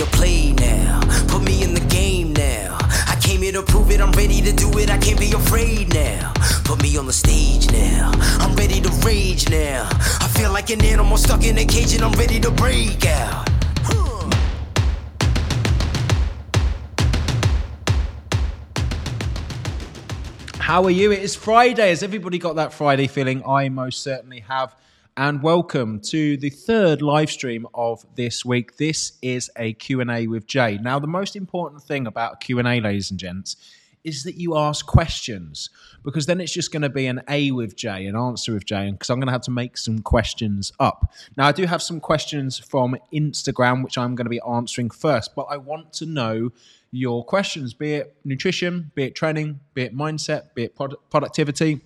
to play now. Put me in the game now. I came here to prove it, I'm ready to do it, I can't be afraid now. Put me on the stage now. I'm ready to rage now. I feel like an animal stuck in a cage and I'm ready to break out. How are you? It is Friday. Has everybody got that Friday feeling? I most certainly have. And welcome to the third live stream of this week. This is a Q&A with Jay. Now, the most important thing about Q&A, ladies and gents, is that you ask questions because then it's just going to be an A with Jay, an answer with Jay, because I'm going to have to make some questions up. Now, I do have some questions from Instagram, which I'm going to be answering first, but I want to know your questions, be it nutrition, be it training, be it mindset, be it prod- productivity,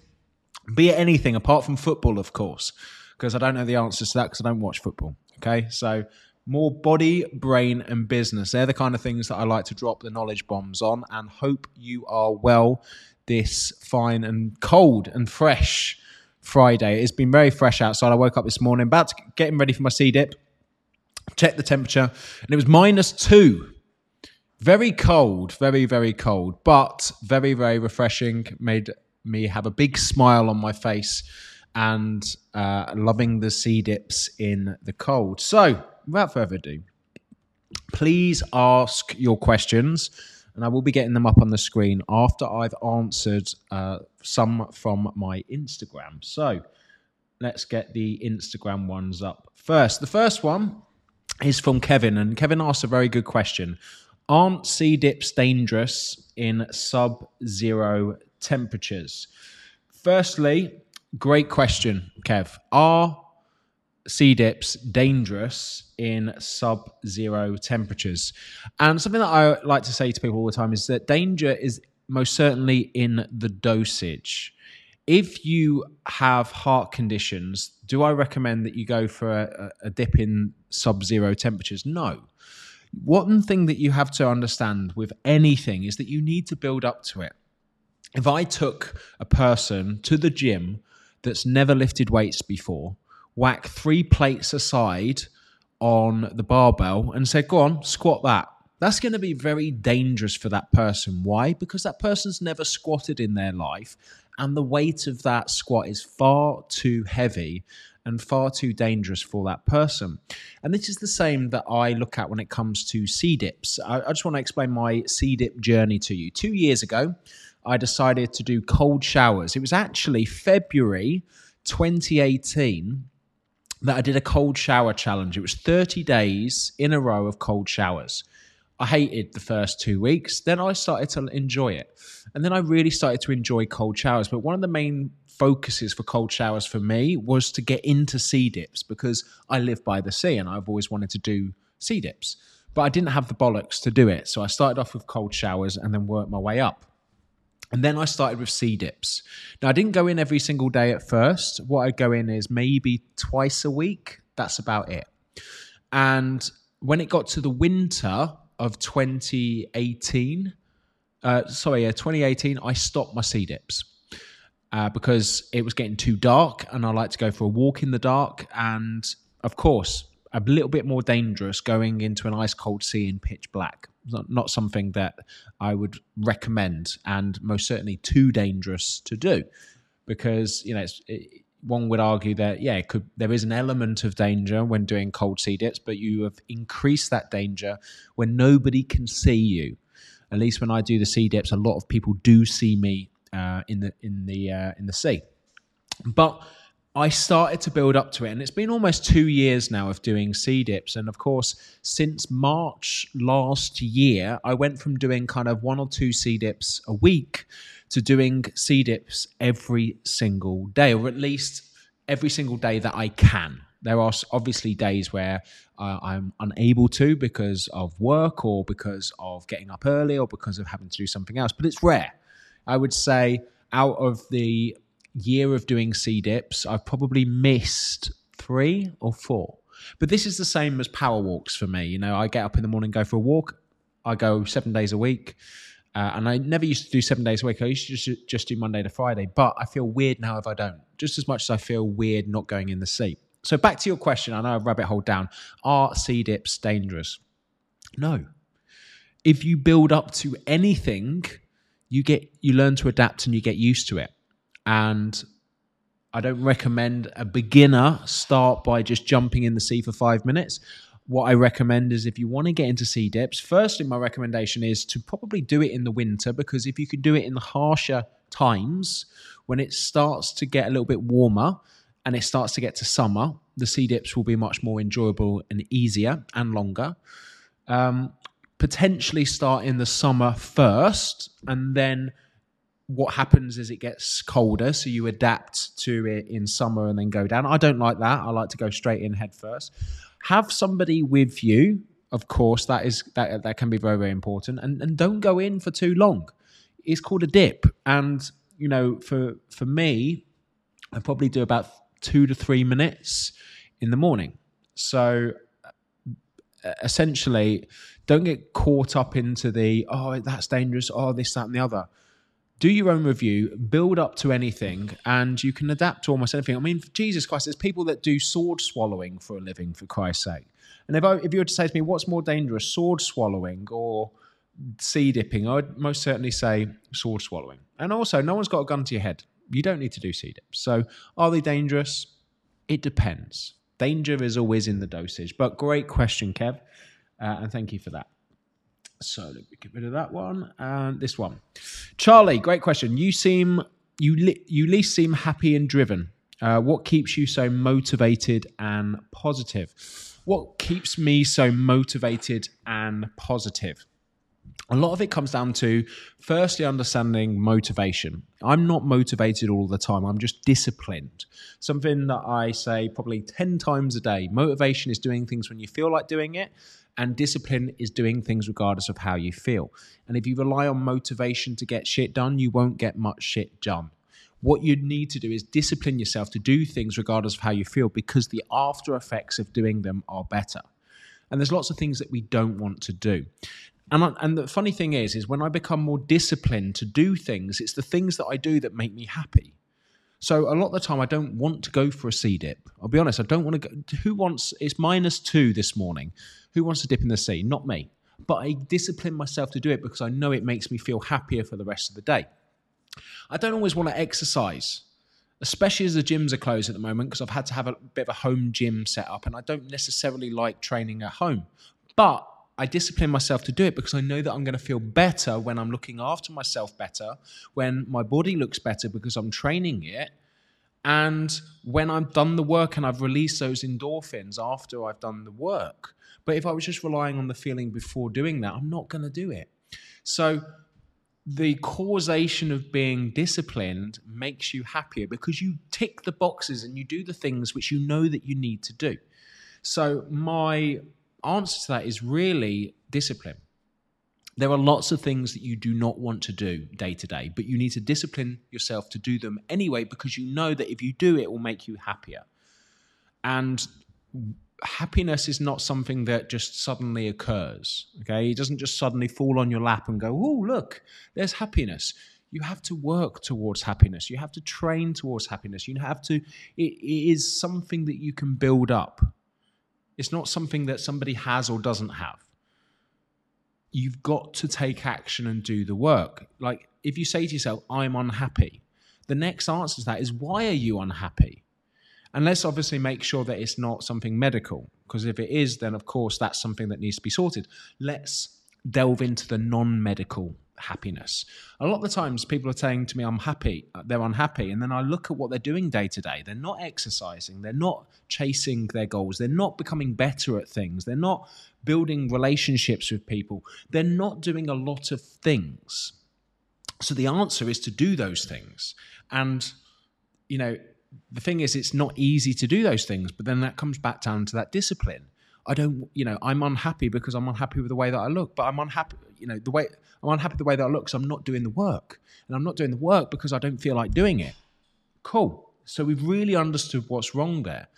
be it anything apart from football, of course, because I don't know the answers to that because I don't watch football. Okay, so more body, brain, and business. They're the kind of things that I like to drop the knowledge bombs on, and hope you are well this fine and cold and fresh Friday. It's been very fresh outside. I woke up this morning, about to getting ready for my sea dip, checked the temperature, and it was minus two. Very cold, very, very cold, but very, very refreshing. Made me have a big smile on my face and uh, loving the sea dips in the cold. So, without further ado, please ask your questions, and I will be getting them up on the screen after I've answered uh, some from my Instagram. So, let's get the Instagram ones up first. The first one is from Kevin, and Kevin asked a very good question. Aren't sea dips dangerous in sub zero temperatures? Firstly, great question, Kev. Are sea dips dangerous in sub zero temperatures? And something that I like to say to people all the time is that danger is most certainly in the dosage. If you have heart conditions, do I recommend that you go for a, a dip in sub zero temperatures? No. One thing that you have to understand with anything is that you need to build up to it. If I took a person to the gym that's never lifted weights before, whack three plates aside on the barbell and say, go on, squat that. That's going to be very dangerous for that person. Why? Because that person's never squatted in their life, and the weight of that squat is far too heavy and far too dangerous for that person. And this is the same that I look at when it comes to sea dips. I, I just want to explain my sea dip journey to you. Two years ago, I decided to do cold showers. It was actually February 2018 that I did a cold shower challenge. It was 30 days in a row of cold showers. I hated the first two weeks. Then I started to enjoy it. And then I really started to enjoy cold showers. But one of the main focuses for cold showers for me was to get into sea dips because I live by the sea and I've always wanted to do sea dips. But I didn't have the bollocks to do it. So I started off with cold showers and then worked my way up. And then I started with sea dips. Now, I didn't go in every single day at first. What I go in is maybe twice a week. That's about it. And when it got to the winter of 2018, uh, sorry, yeah, 2018, I stopped my sea dips. Uh, because it was getting too dark and I like to go for a walk in the dark. And of course, a little bit more dangerous going into an ice cold sea in pitch black. Not, something that I would recommend, and most certainly too dangerous to do, because you know it, one would argue that yeah, could, there is an element of danger when doing cold sea dips, but you have increased that danger when nobody can see you. At least when I do the sea dips, a lot of people do see me uh, in the in the uh, in the sea, but I started to build up to it, and it's been almost two years now of doing sea dips. And of course, since March last year, I went from doing kind of one or two sea dips a week to doing sea dips every single day, or at least every single day that I can. There are obviously days where uh, I'm unable to because of work, or because of getting up early, or because of having to do something else, but it's rare. I would say out of the year of doing sea dips, I've probably missed three or four. But this is the same as power walks for me. You know, I get up in the morning, go for a walk. I go seven days a week. Uh, and I never used to do seven days a week. I used to just, just do Monday to Friday. But I feel weird now if I don't, just as much as I feel weird not going in the sea. So back to your question. I know I've rabbit hole down. Are sea dips dangerous? No. If you build up to anything, you get you learn to adapt and you get used to it. And I don't recommend a beginner start by just jumping in the sea for five minutes. What I recommend is if you want to get into sea dips, firstly, my recommendation is to probably do it in the winter because if you can do it in the harsher times, when it starts to get a little bit warmer and it starts to get to summer, the sea dips will be much more enjoyable and easier and longer. Um, potentially start in the summer first and then what happens is it gets colder, so you adapt to it in summer and then go down. I don't like that. I like to go straight in head first. Have somebody with you, of course. That is that that can be very very important, and and don't go in for too long. It's called a dip, and you know for for me, I probably do about two to three minutes in the morning. So uh, essentially, don't get caught up into the oh that's dangerous, oh this that and the other do your own review, build up to anything, and you can adapt to almost anything. I mean, Jesus Christ, there's people that do sword swallowing for a living, for Christ's sake. And if, I, if you were to say to me, what's more dangerous, sword swallowing or sea dipping, I would most certainly say sword swallowing. And also, no one's got a gun to your head. You don't need to do sea dips. So, are they dangerous? It depends. Danger is always in the dosage. But great question, Kev. Uh, and thank you for that. So let me get rid of that one and this one. Charlie, great question. You seem you li- you least seem happy and driven. Uh, what keeps you so motivated and positive? What keeps me so motivated and positive? A lot of it comes down to firstly understanding motivation. I'm not motivated all the time, I'm just disciplined. Something that I say probably 10 times a day. Motivation is doing things when you feel like doing it, and discipline is doing things regardless of how you feel. And if you rely on motivation to get shit done, you won't get much shit done. What you need to do is discipline yourself to do things regardless of how you feel because the after effects of doing them are better. And there's lots of things that we don't want to do. And, I, and the funny thing is, is when I become more disciplined to do things, it's the things that I do that make me happy. So a lot of the time, I don't want to go for a sea dip. I'll be honest. I don't want to go. Who wants? It's minus two this morning. Who wants to dip in the sea? Not me. But I discipline myself to do it because I know it makes me feel happier for the rest of the day. I don't always want to exercise, especially as the gyms are closed at the moment because I've had to have a bit of a home gym set up, and I don't necessarily like training at home. But I discipline myself to do it because I know that I'm going to feel better when I'm looking after myself better, when my body looks better because I'm training it. And when I've done the work and I've released those endorphins after I've done the work. But if I was just relying on the feeling before doing that, I'm not going to do it. So the causation of being disciplined makes you happier because you tick the boxes and you do the things which you know that you need to do. So my answer to that is really discipline. There are lots of things that you do not want to do day to day, but you need to discipline yourself to do them anyway because you know that if you do it, will make you happier. And happiness is not something that just suddenly occurs. Okay. It doesn't just suddenly fall on your lap and go, oh, look, there's happiness. You have to work towards happiness. You have to train towards happiness. You have to, it, it is something that you can build up. It's not something that somebody has or doesn't have. You've got to take action and do the work. Like if you say to yourself, I'm unhappy, the next answer to that is, why are you unhappy? And let's obviously make sure that it's not something medical, because if it is, then of course that's something that needs to be sorted. Let's delve into the non medical happiness. A lot of the times people are saying to me, I'm happy, uh, they're unhappy. And then I look at what they're doing day to day. They're not exercising, they're not chasing their goals, they're not becoming better at things, they're not building relationships with people, they're not doing a lot of things. So the answer is to do those things. And, you know, the thing is, it's not easy to do those things, but then that comes back down to that discipline. I don't, you know, I'm unhappy because I'm unhappy with the way that I look, but I'm unhappy, you know, the way I'm unhappy the way that I look, so I'm not doing the work. And I'm not doing the work because I don't feel like doing it. Cool. So we've really understood what's wrong there.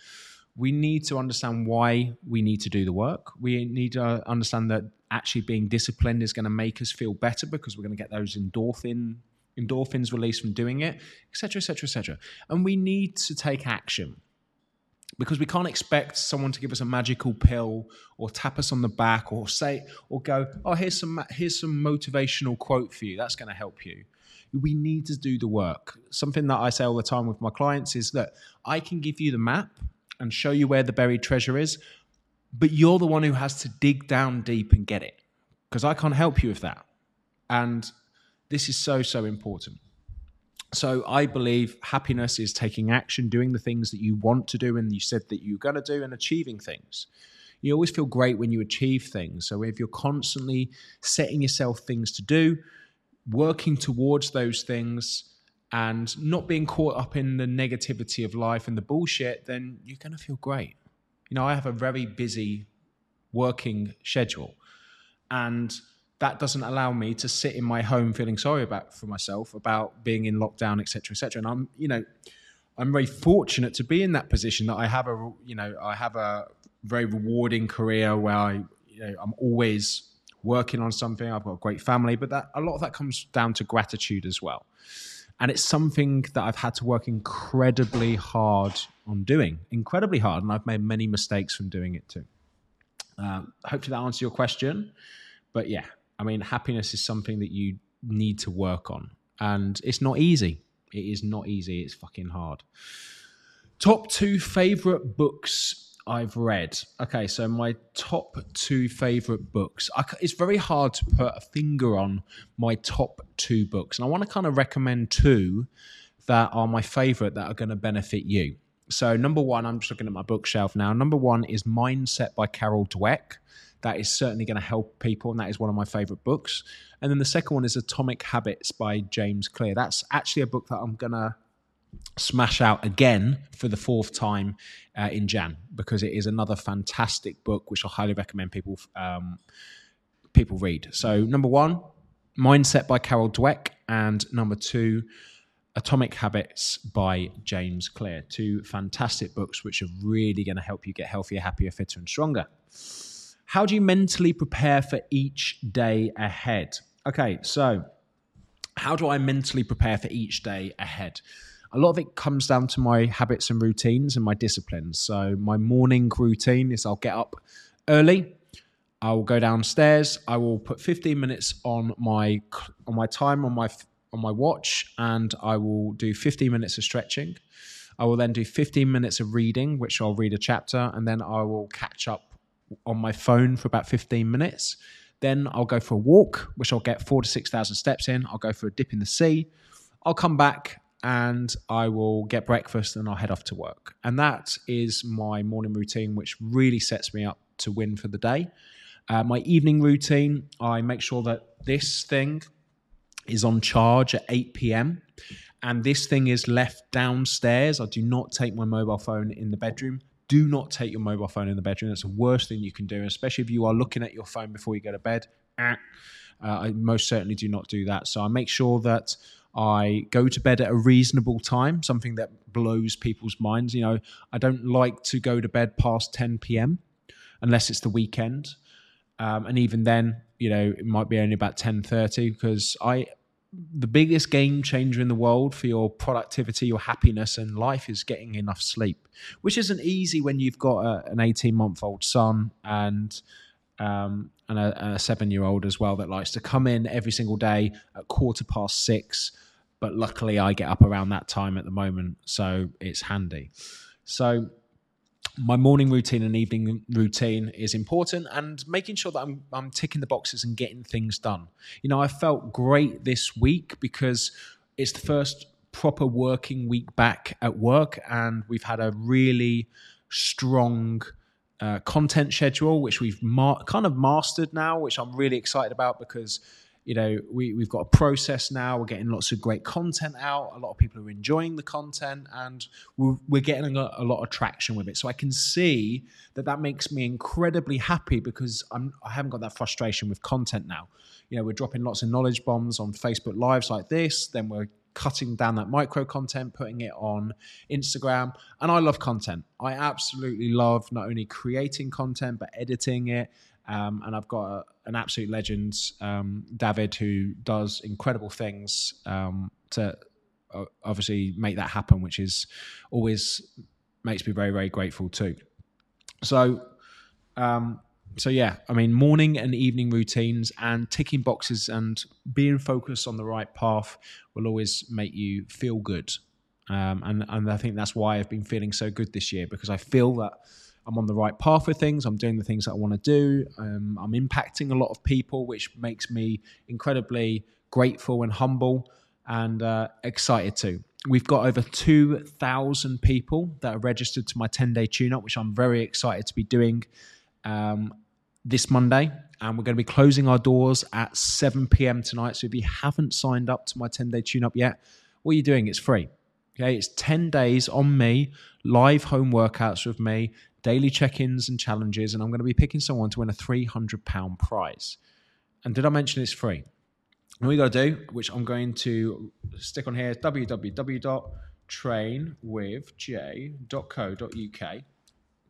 We need to understand why we need to do the work. We need to understand that actually being disciplined is going to make us feel better because we're going to get those endorphin endorphins released from doing it, etc., etc., etc. And we need to take action because we can't expect someone to give us a magical pill or tap us on the back or say or go oh here's some here's some motivational quote for you that's going to help you we need to do the work something that i say all the time with my clients is that i can give you the map and show you where the buried treasure is but you're the one who has to dig down deep and get it because i can't help you with that and this is so so important so I believe happiness is taking action, doing the things that you want to do and you said that you're going to do, and achieving things. You always feel great when you achieve things. So if you're constantly setting yourself things to do, working towards those things, and not being caught up in the negativity of life and the bullshit, then you're going to feel great. You know, I have a very busy working schedule. And that doesn't allow me to sit in my home feeling sorry about for myself about being in lockdown, etc., etc. And I'm, you know, I'm very fortunate to be in that position that I have a, you know, I have a very rewarding career where I, you know, I'm always working on something. I've got a great family, but that a lot of that comes down to gratitude as well. And it's something that I've had to work incredibly hard on doing, incredibly hard, and I've made many mistakes from doing it too. Um, hopefully that answers your question. But yeah, I mean, happiness is something that you need to work on, and it's not easy. It is not easy. It's fucking hard. Top two favorite books I've read. Okay, so my top two favorite books. I, it's very hard to put a finger on my top two books, and I want to kind of recommend two that are my favorite that are going to benefit you. So, number one, I'm just looking at my bookshelf now. Number one is Mindset by Carol Dweck that is certainly going to help people, and that is one of my favorite books. And then the second one is Atomic Habits by James Clear. That's actually a book that I'm going to smash out again for the fourth time uh, in Jan because it is another fantastic book which I highly recommend people um, people read. So number one, Mindset by Carol Dweck, and number two, Atomic Habits by James Clear. Two fantastic books which are really going to help you get healthier, happier, fitter, and stronger. How do you mentally prepare for each day ahead? Okay, so how do I mentally prepare for each day ahead? A lot of it comes down to my habits and routines and my disciplines. So, my morning routine is I'll get up early, I will go downstairs, I will put 15 minutes on my on my time on my on my watch and I will do 15 minutes of stretching. I will then do 15 minutes of reading, which I'll read a chapter, and then I will catch up on my phone for about 15 minutes. Then I'll go for a walk, which I'll get four to 6,000 steps in. I'll go for a dip in the sea. I'll come back and I will get breakfast and I'll head off to work. And that is my morning routine, which really sets me up to win for the day. Uh, my evening routine, I make sure that this thing is on charge at 8 p.m. And this thing is left downstairs. I do not take my mobile phone in the bedroom do not take your mobile phone in the bedroom. That's the worst thing you can do, especially if you are looking at your phone before you go to bed. Uh, I most certainly do not do that. So I make sure that I go to bed at a reasonable time, something that blows people's minds. You know, I don't like to go to bed past 10 p.m. unless it's the weekend. Um, and even then, you know, it might be only about 10:30 because I the biggest game changer in the world for your productivity, your happiness, and life is getting enough sleep, which isn't easy when you've got a, an 18 month old son and um, and a, a seven year old as well that likes to come in every single day at quarter past six. But luckily, I get up around that time at the moment, so it's handy. So my morning routine and evening routine is important and making sure that I'm, I'm ticking the boxes and getting things done. You know, I felt great this week because it's the first proper working week back at work and we've had a really strong uh, content schedule which we've mar- kind of mastered now which i'm really excited about because you know we, we've got a process now. We're getting lots of great content out. A lot of people are enjoying the content and we're, we're getting a, a, lot of traction with it. So i can see that that makes me incredibly happy because I'm, i haven't got that frustration with content now. You know we're dropping lots of knowledge bombs on facebook lives like this. Then we're cutting down that micro content putting it on instagram. And i love content. I absolutely love not only creating content but editing it um, and I've got a, an absolute legend, um, David, who does incredible things um, to uh, obviously make that happen, which is always makes me very very grateful too. So, um, so yeah, I mean, morning and evening routines and ticking boxes and being focused on the right path will always make you feel good. Um, and and I think that's why I've been feeling so good this year because I feel that I'm on the right path with things. I'm doing the things that I want to do. Um, I'm impacting a lot of people, which makes me incredibly grateful and humble and uh, excited too. We've got over 2,000 people that are registered to my 10 day tune up, which I'm very excited to be doing um, this Monday. And we're going to be closing our doors at 7 p.m. tonight. So if you haven't signed up to my 10 day tune up yet, what are you doing? It's free. Okay, it's 10 days on me, live home workouts with me, daily check ins and challenges, and I'm going to be picking someone to win a £300 prize. And did I mention it's free? And we got to do, which I'm going to stick on here, www.trainwithj.co.uk.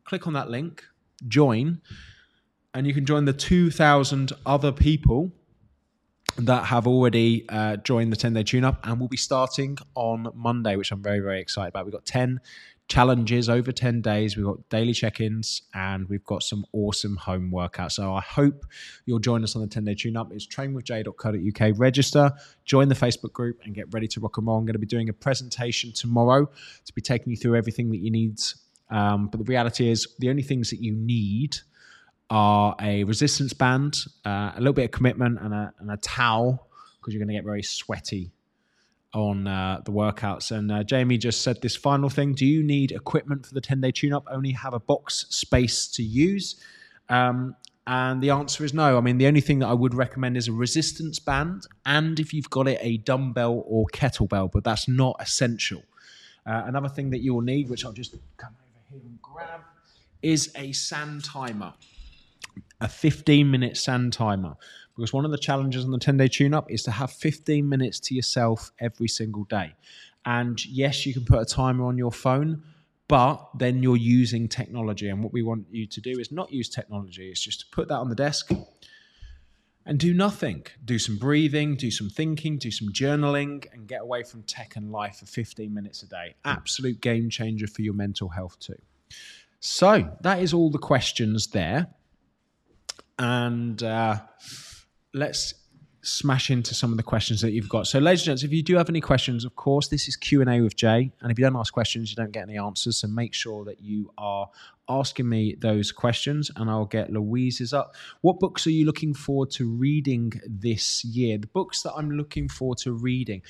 Click on that link, join, and you can join the 2,000 other people that have already uh, joined the 10 day tune up and we'll be starting on Monday, which I'm very, very excited about. We've got 10 challenges over 10 days. We've got daily check ins and we've got some awesome home workouts. So I hope you'll join us on the 10 day tune up. It's trainwithj.co.uk. Register, join the Facebook group, and get ready to rock and roll. I'm going to be doing a presentation tomorrow to be taking you through everything that you need. Um, but the reality is, the only things that you need are a resistance band, uh, a little bit of commitment, and a, and a towel because you're going to get very sweaty on uh, the workouts. And uh, Jamie just said this final thing Do you need equipment for the 10 day tune up? Only have a box space to use? Um, and the answer is no. I mean, the only thing that I would recommend is a resistance band, and if you've got it, a dumbbell or kettlebell, but that's not essential. Uh, another thing that you will need, which I'll just come over here and grab, is a sand timer a 15 minute sand timer because one of the challenges on the 10 day tune up is to have 15 minutes to yourself every single day. And yes, you can put a timer on your phone, but then you're using technology. And what we want you to do is not use technology, it's just to put that on the desk and do nothing. Do some breathing, do some thinking, do some journaling, and get away from tech and life for 15 minutes a day. Absolute game changer for your mental health, too. So, that is all the questions there and uh, let's smash into some of the questions that you've got. So, ladies and gents, if you do have any questions, of course, this is Q and A with Jay, and if you don't ask questions, you don't get any answers. So make sure that you are asking me those questions, and I'll get Louise's up. What books are you looking forward to reading this year? The books that I'm looking forward to reading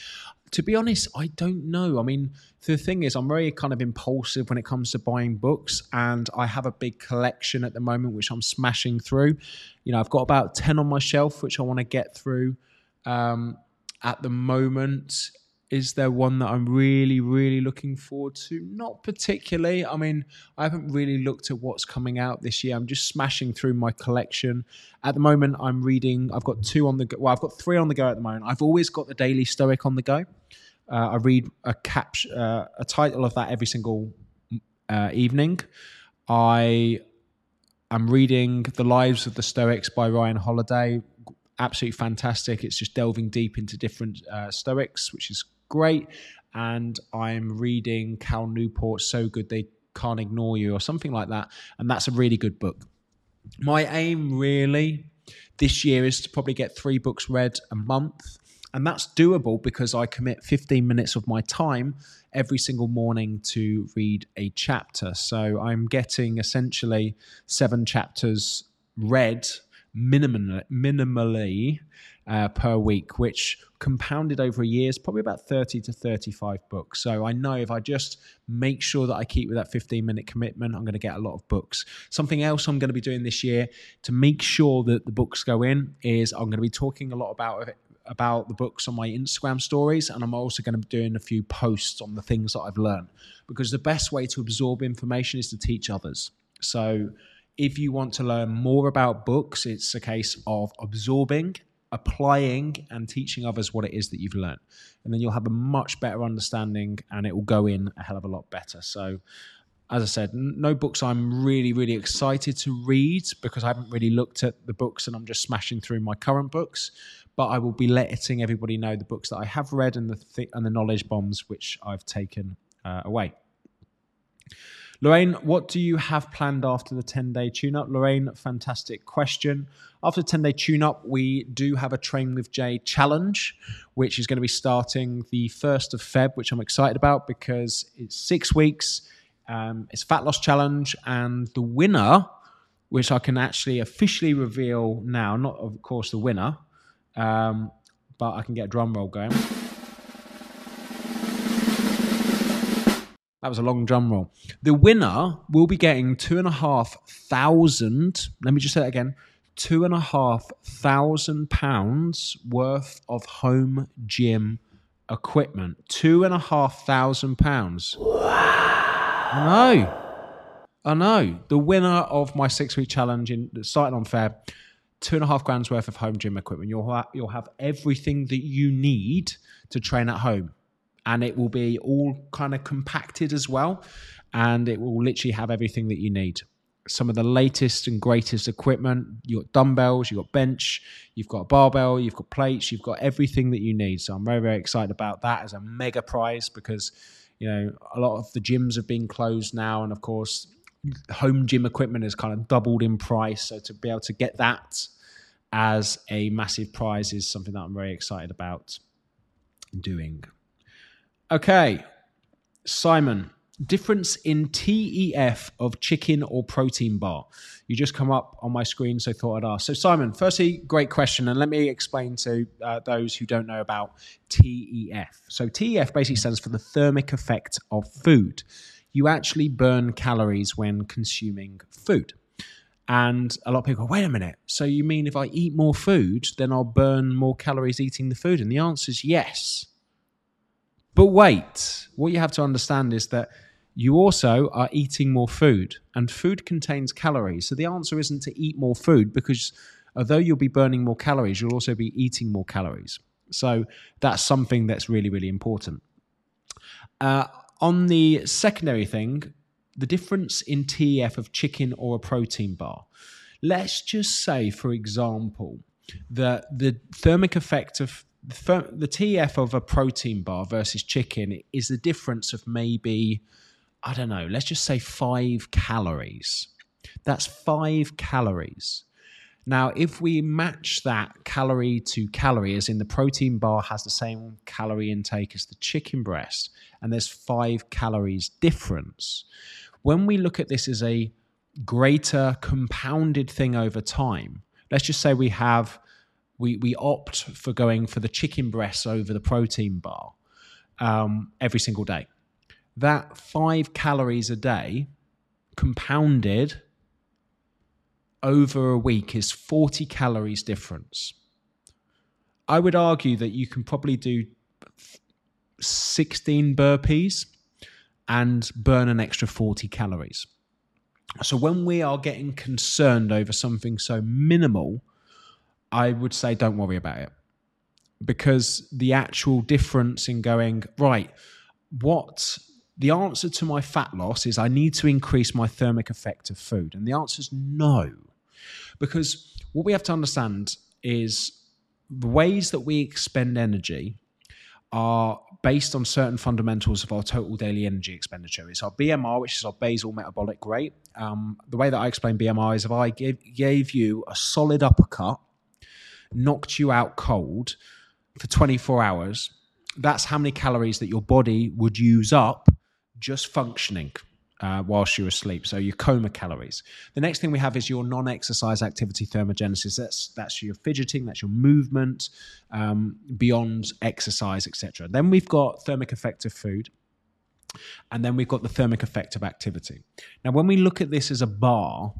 to be honest, I don't know. I mean, the thing is, I'm very kind of impulsive when it comes to buying books, and I have a big collection at the moment, which I'm smashing through. You know, I've got about 10 on my shelf, which I want to get through um, at the moment. Is there one that I'm really, really looking forward to? Not particularly. I mean, I haven't really looked at what's coming out this year. I'm just smashing through my collection. At the moment, I'm reading, I've got two on the go. Well, I've got three on the go at the moment. I've always got the Daily Stoic on the go. Uh, I read a cap, uh, a title of that every single uh, evening. I am reading The Lives of the Stoics by Ryan Holiday. Absolutely fantastic. It's just delving deep into different uh, Stoics, which is great. And I'm reading Cal Newport, So Good They Can't Ignore You, or something like that. And that's a really good book. My aim really this year is to probably get three books read a month. And that's doable because I commit 15 minutes of my time every single morning to read a chapter. So I'm getting essentially seven chapters read minimally, minimally uh, per week, which compounded over a year is probably about 30 to 35 books. So I know if I just make sure that I keep with that 15 minute commitment, I'm going to get a lot of books. Something else I'm going to be doing this year to make sure that the books go in is I'm going to be talking a lot about about the books on my Instagram stories, and I'm also going to be doing a few posts on the things that I've learned because the best way to absorb information is to teach others. So, if you want to learn more about books, it's a case of absorbing applying and teaching others what it is that you've learned. And then you'll have a much better understanding and it will go in a hell of a lot better. So, as I said, no books I'm really, really excited to read because I haven't really looked at the books and I'm just smashing through my current books. But I will be letting everybody know the books that I have read and the th- and the knowledge bombs which I've taken uh, away. Lorraine, what do you have planned after the 10 day tune up? Lorraine, fantastic question. After 10 day tune up, we do have a Train with Jay challenge, which is going to be starting the 1st of Feb, which I'm excited about because it's six weeks. Um, it's fat loss challenge, and the winner, which I can actually officially reveal now, not of course the winner, um, but I can get a drum roll going. That was a long drum roll. The winner will be getting two and a half thousand. Let me just say that again: two and a half thousand pounds worth of home gym equipment. Two and a half thousand pounds. I know. I know. The winner of my six-week challenge in starting on Feb, two and a half grand's worth of home gym equipment. You'll you'll have everything that you need to train at home and it will be all kind of compacted as well. And it will literally have everything that you need. Some of the latest and greatest equipment. You've got dumbbells, you've got bench, you've got a barbell, you've got plates, you've got everything that you need. So I'm very, very excited about that as a mega prize because, you know, a lot of the gyms have been closed now. And of course, home gym equipment has kind of doubled in price. So to be able to get that as a massive prize is something that I'm very excited about doing. Okay, Simon, difference in TEF of chicken or protein bar. You just come up on my screen, so thought I'd ask. So, Simon, firstly, great question, and let me explain to uh, those who don't know about TEF. So, TEF basically stands for the thermic effect of food. You actually burn calories when consuming food. And a lot of people go, wait a minute. So you mean if I eat more food, then I'll burn more calories eating the food? And the answer is yes. But wait, what you have to understand is that you also are eating more food, and food contains calories. So the answer isn't to eat more food because although you'll be burning more calories, you'll also be eating more calories. So that's something that's really, really important. Uh, on the secondary thing, the difference in TEF of chicken or a protein bar. Let's just say, for example, that the thermic effect of the TF of a protein bar versus chicken is the difference of maybe, I don't know, let's just say five calories. That's five calories. Now, if we match that calorie to calorie, as in the protein bar has the same calorie intake as the chicken breast, and there's five calories difference, when we look at this as a greater compounded thing over time, let's just say we have we we opt for going for the chicken breasts over the protein bar um, every single day. That five calories a day compounded over a week is 40 calories difference. I would argue that you can probably do 16 burpees and burn an extra 40 calories. So when we are getting concerned over something so minimal, I would say don't worry about it because the actual difference in going, right, what the answer to my fat loss is I need to increase my thermic effect of food. And the answer is no. Because what we have to understand is the ways that we expend energy are based on certain fundamentals of our total daily energy expenditure. It's our BMR, which is our basal metabolic rate. Um, the way that I explain BMR is if I give, gave you a solid uppercut knocked you out cold for 24 hours, that's how many calories that your body would use up just functioning uh, whilst you're asleep. So your coma calories. The next thing we have is your non-exercise activity thermogenesis. That's that's your fidgeting, that's your movement um, beyond exercise, etc. Then we've got thermic effect of food. And then we've got the thermic effect of activity. Now, when we look at this as a bar,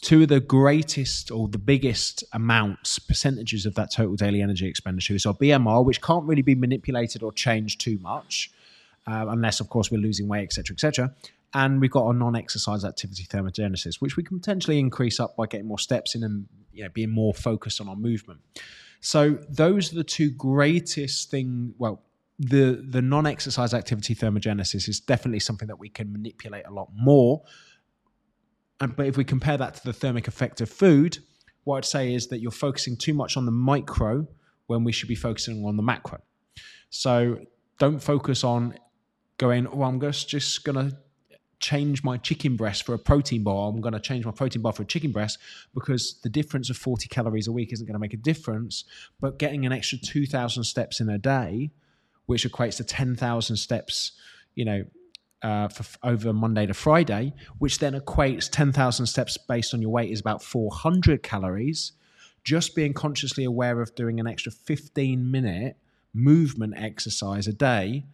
two of the greatest or the biggest amounts, percentages of that total daily energy expenditure is our BMR, which can't really be manipulated or changed too much, uh, unless, of course, we're losing weight, etc., etc. And we've got our non-exercise activity thermogenesis, which we can potentially increase up by getting more steps in and you know, being more focused on our movement. So those are the two greatest thing. Well, the the non-exercise activity thermogenesis is definitely something that we can manipulate a lot more and, but if we compare that to the thermic effect of food, what I'd say is that you're focusing too much on the micro when we should be focusing on the macro. So don't focus on going, oh, I'm just, just going to change my chicken breast for a protein bar. I'm going to change my protein bar for a chicken breast because the difference of 40 calories a week isn't going to make a difference. But getting an extra 2,000 steps in a day, which equates to 10,000 steps, you know, uh, for over Monday to Friday, which then equates 10,000 steps based on your weight is about 400 calories. Just being consciously aware of doing an extra 15 minute movement exercise a day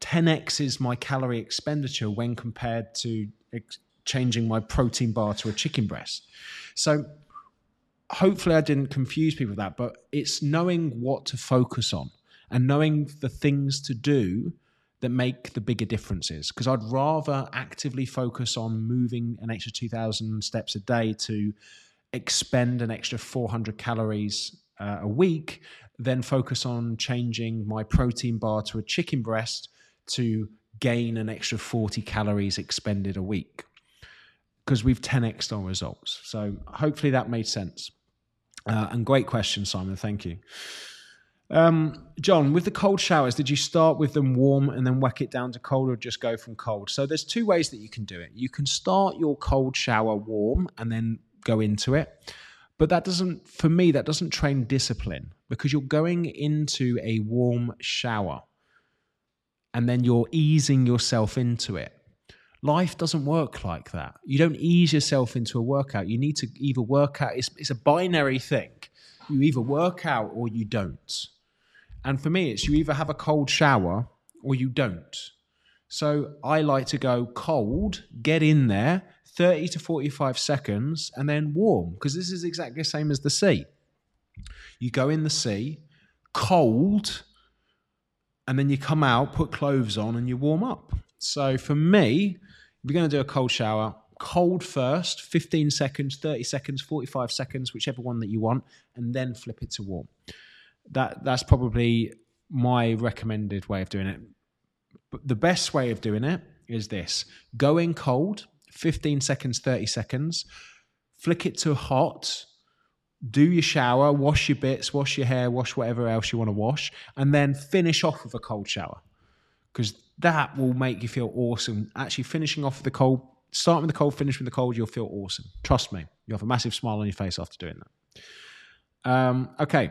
10x is my calorie expenditure when compared to ex- changing my protein bar to a chicken breast. So hopefully I didn't confuse people with that, but it's knowing what to focus on and knowing the things to do that make the bigger differences. Because I'd rather actively focus on moving an extra 2,000 steps a day to expend an extra 400 calories uh, a week than focus on changing my protein bar to a chicken breast to gain an extra 40 calories expended a week because we've 10x our results. So hopefully that made sense. Uh, and great question, Simon. Thank you. Um, John, with the cold showers, did you start with them warm and then whack it down to cold or just go from cold? So there's two ways that you can do it. You can start your cold shower warm and then go into it. But that doesn't, for me, that doesn't train discipline because you're going into a warm shower and then you're easing yourself into it. Life doesn't work like that. You don't ease yourself into a workout. You need to either work out, it's, it's a binary thing. You either work out or you don't. And for me, it's you either have a cold shower or you don't. So I like to go cold, get in there, 30 to 45 seconds, and then warm, because this is exactly the same as the sea. You go in the sea, cold, and then you come out, put clothes on, and you warm up. So for me, if you're going to do a cold shower, cold first, 15 seconds, 30 seconds, 45 seconds, whichever one that you want, and then flip it to warm. That that's probably my recommended way of doing it. But the best way of doing it is this: going cold, 15 seconds, 30 seconds, flick it to hot, do your shower, wash your bits, wash your hair, wash whatever else you want to wash, and then finish off with a cold shower because that will make you feel awesome. Actually, finishing off with the cold, starting with the cold, finish with the cold, you'll feel awesome. Trust me, you'll have a massive smile on your face after doing that. Um, okay.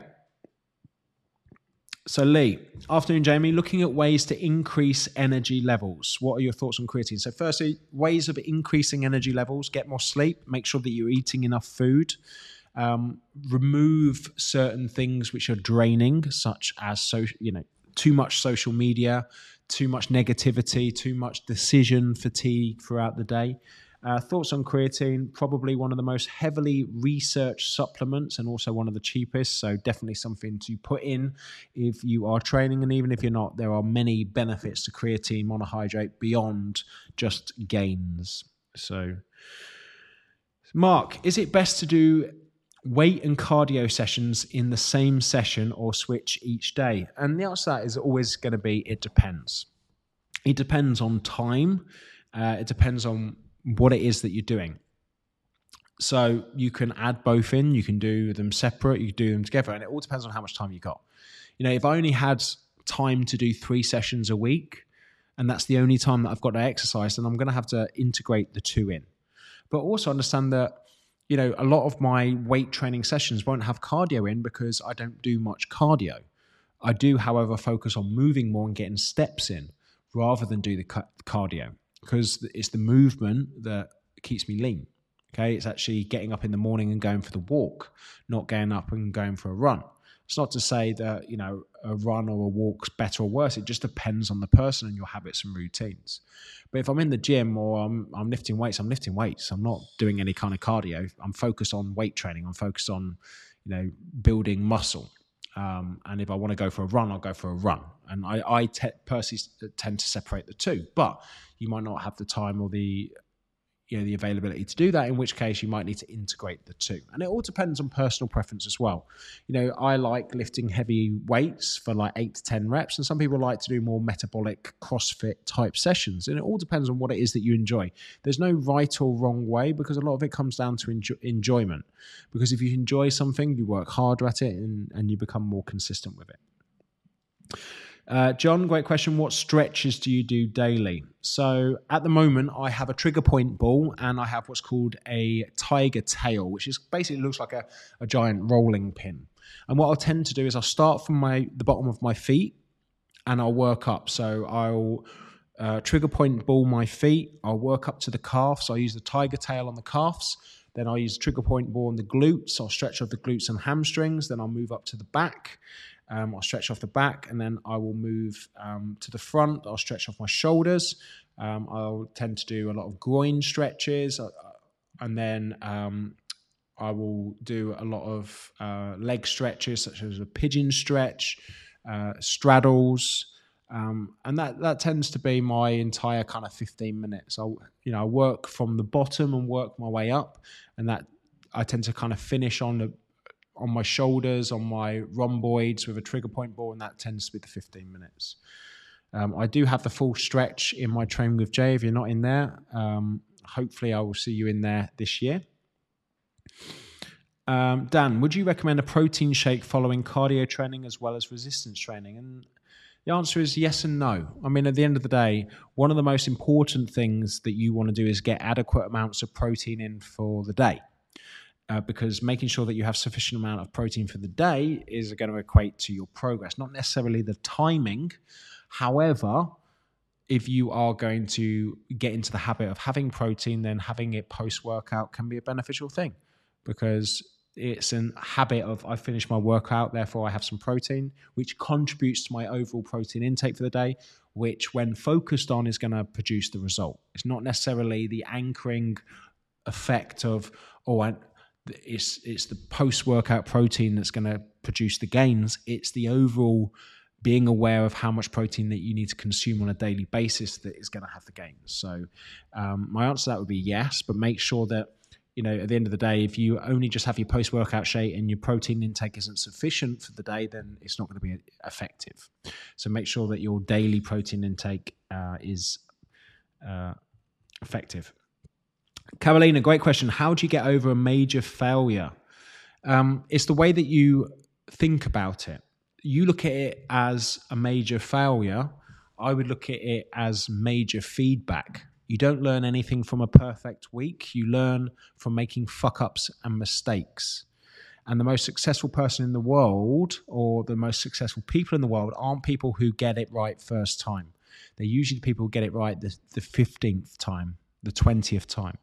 So, Lee, afternoon, Jamie. Looking at ways to increase energy levels. What are your thoughts on creatine? So, firstly, ways of increasing energy levels: get more sleep, make sure that you're eating enough food um, remove certain things which are draining, such as so you know too much social media, too much negativity, too much decision fatigue throughout the day. Uh, thoughts on creatine? Probably one of the most heavily researched supplements and also one of the cheapest. So, definitely something to put in if you are training. And even if you're not, there are many benefits to creatine monohydrate beyond just gains. So, Mark, is it best to do weight and cardio sessions in the same session or switch each day? And the answer to that is always going to be it depends. It depends on time, uh, it depends on what it is that you're doing. So you can add both in, you can do them separate, you can do them together, and it all depends on how much time you got. You know, if I only had time to do three sessions a week, and that's the only time that I've got to exercise, then I'm going to have to integrate the two in. But also understand that you know, a lot of my weight training sessions won't have cardio in because I don't do much cardio. I do, however, focus on moving more and getting steps in rather than do the cardio because it's the movement that keeps me lean. Okay, it's actually getting up in the morning and going for the walk, not getting up and going for a run. It's not to say that, you know, a run or a walk's better or worse. It just depends on the person and your habits and routines. But if I'm in the gym or I'm, I'm lifting weights, I'm lifting weights. I'm not doing any kind of cardio. I'm focused on weight training. I'm focused on, you know, building muscle. Um, and if I want to go for a run, I'll go for a run. And I, I te- personally tend to separate the two. But you might not have the time or the you know the availability to do that in which case you might need to integrate the two. And it all depends on personal preference as well. You know i like lifting heavy weights for like 8 to 10 reps and some people like to do more metabolic crossfit type sessions and it all depends on what it is that you enjoy. There's no right or wrong way because a lot of it comes down to enjoy- enjoyment. Because if you enjoy something you work harder at it and, and you become more consistent with it Uh, John, great question. What stretches do you do daily? So at the moment, I have a trigger point ball and I have what's called a tiger tail, which is basically looks like a, a giant rolling pin. And what I'll tend to do is I'll start from my the bottom of my feet and I'll work up. So I'll uh, trigger point ball my feet. I'll work up to the calves. I'll use the tiger tail on the calves. Then I'll use trigger point ball on the glutes. I'll stretch off the glutes and hamstrings. Then I'll move up to the back. Um, I'll stretch off the back, and then I will move um, to the front. I'll stretch off my shoulders. Um, I'll tend to do a lot of groin stretches, uh, and then um, I will do a lot of uh, leg stretches, such as a pigeon stretch, uh, straddles, um, and that that tends to be my entire kind of 15 minutes. I you know I work from the bottom and work my way up, and that I tend to kind of finish on the on my shoulders, on my rhomboids with a trigger point ball, and that tends to be the 15 minutes. Um, I do have the full stretch in my train with Jay. If you're not in there, um, hopefully I will see you in there this year. Um, Dan, would you recommend a protein shake following cardio training as well as resistance training? And the answer is yes and no. I mean, at the end of the day, one of the most important things that you want to do is get adequate amounts of protein in for the day uh, because making sure that you have sufficient amount of protein for the day is going to equate to your progress, not necessarily the timing. However, if you are going to get into the habit of having protein, then having it post workout can be a beneficial thing because it's a habit of I finish my workout, therefore I have some protein, which contributes to my overall protein intake for the day, which when focused on is going to produce the result. It's not necessarily the anchoring effect of, oh, I, it's it's the post workout protein that's going to produce the gains. It's the overall being aware of how much protein that you need to consume on a daily basis that is going to have the gains. So um, my answer to that would be yes, but make sure that you know at the end of the day, if you only just have your post workout shake and your protein intake isn't sufficient for the day, then it's not going to be effective. So make sure that your daily protein intake uh, is uh, effective. Carolina, great question. How do you get over a major failure? Um, it's the way that you think about it. You look at it as a major failure. I would look at it as major feedback. You don't learn anything from a perfect week. You learn from making fuck ups and mistakes. And the most successful person in the world, or the most successful people in the world, aren't people who get it right first time. They're usually people who get it right the, the 15th time the 20th time.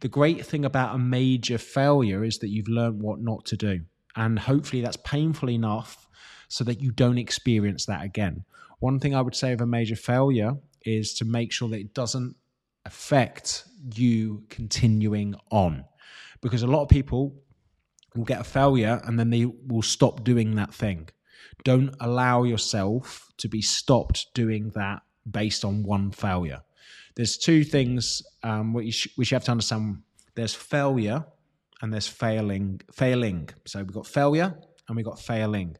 The great thing about a major failure is that you've learned what not to do. And hopefully that's painful enough so that you don't experience that again. One thing I would say of a major failure is to make sure that it doesn't affect you continuing on. Because a lot of people will get a failure and then they will stop doing that thing. Don't allow yourself to be stopped doing that based on one failure there's two things um, which, which you have to understand. There's failure and there's failing. Failing. So we've got failure and we've got failing.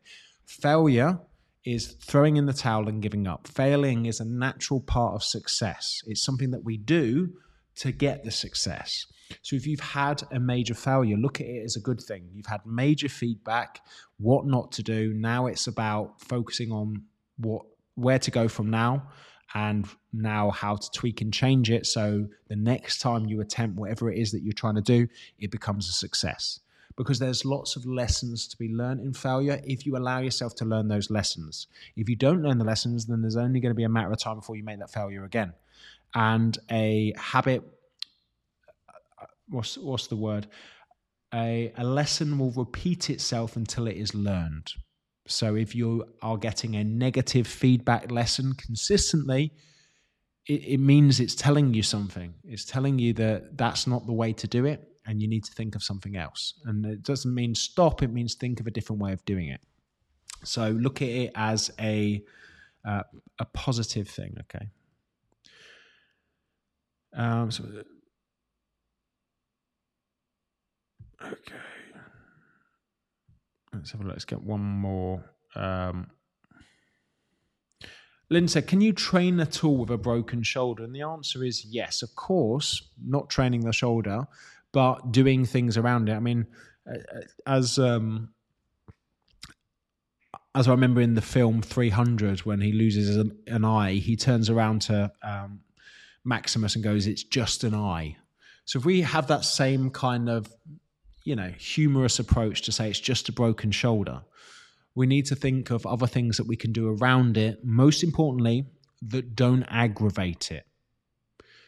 Failure is throwing in the towel and giving up. Failing is a natural part of success. It's something that we do to get the success. So if you've had a major failure, look at it as a good thing. You've had major feedback, what not to do. Now it's about focusing on what where to go from now and now how to tweak and change it so the next time you attempt whatever it is that you're trying to do, it becomes a success. Because there's lots of lessons to be learned in failure if you allow yourself to learn those lessons. If you don't learn the lessons, then there's only going to be a matter of time before you make that failure again. And a habit, uh, what's, what's the word? A, a lesson will repeat itself until it is learned. So if you are getting a negative feedback lesson consistently, it, it, means it's telling you something. It's telling you that that's not the way to do it, and you need to think of something else. And it doesn't mean stop; it means think of a different way of doing it. So look at it as a uh, a positive thing. Okay. Um, so, okay. Let's have a look. Let's get one more. Um, Lynn said, Can you train at all with a broken shoulder? And the answer is yes, of course, not training the shoulder, but doing things around it. I mean, uh, uh, as um, as I remember in the film 300, when he loses an, an eye, he turns around to um, Maximus and goes, It's just an eye. So if we have that same kind of, you know, humorous approach to say it's just a broken shoulder, we need to think of other things that we can do around it. Most importantly, that don't aggravate it.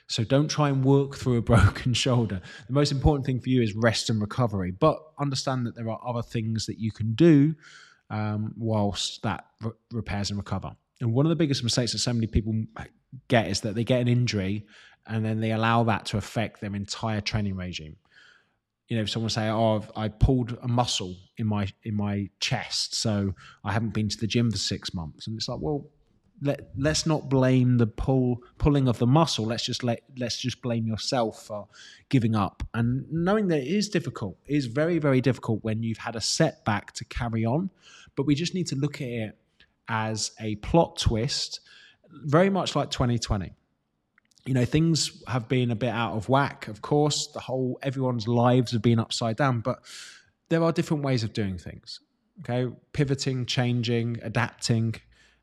So don't try and work through a broken shoulder. The most important thing for you is rest and recovery. But understand that there are other things that you can do um, whilst that re- repairs and recover. And one of the biggest mistakes that so many people get is that they get an injury and then they allow that to affect their entire training regime. You know, if someone say, "Oh, I've, I pulled a muscle in my in my chest, so I haven't been to the gym for six months," and it's like, well, let let's not blame the pull pulling of the muscle. Let's just let let's just blame yourself for giving up. And knowing that it is difficult it is very very difficult when you've had a setback to carry on. But we just need to look at it as a plot twist, very much like 2020. You know, things have been a bit out of whack. Of course, the whole everyone's lives have been upside down, but there are different ways of doing things. Okay, pivoting, changing, adapting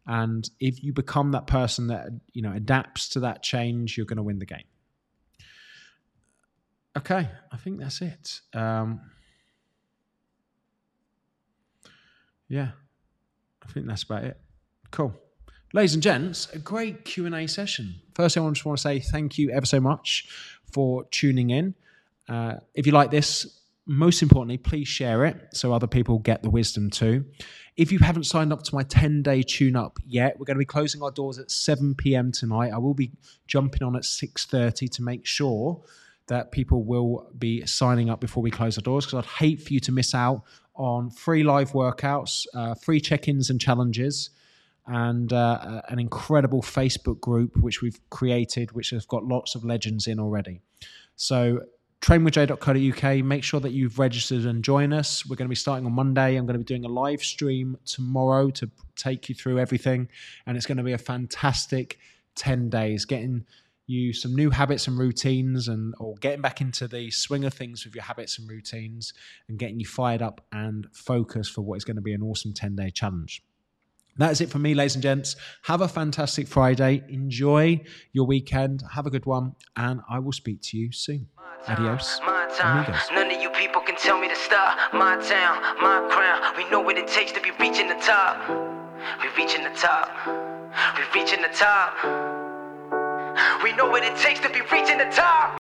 and if you become that person that you know adapts to that change, you're going to win the game. Okay, I think that's it. Um, yeah, I think that's about it. Cool. Ladies and gents, a great Q&A session. First, I just want to say thank you ever so much for tuning in. Uh, if you like this, most importantly, please share it so other people get the wisdom too. If you haven't signed up to my 10 day tune up yet, we're going to be closing our doors at 7 p.m. tonight. I will be jumping on at 6:30 to make sure that people will be signing up before we close the doors because I'd hate for you to miss out on free live workouts, uh, free check-ins and challenges and uh, an incredible Facebook group which we've created, which has got lots of legends in already. So trainwithj.co.uk. Make sure that you've registered and join us. We're going to be starting on Monday. I'm going to be doing a live stream tomorrow to take you through everything. And it's going to be a fantastic 10 days, getting you some new habits and routines and or getting back into the swing of things with your habits and routines and getting you fired up and focused for what is going to be an awesome 10 day challenge. That is it for me, ladies and gents. Have a fantastic Friday. Enjoy your weekend. Have a good one. And I will speak to you soon. Adios. My time. None of you people can tell me to stop. My town, my crown. We know what it takes to be reaching the top. We reaching the top. We reaching the top. We know what it takes to be reaching the top.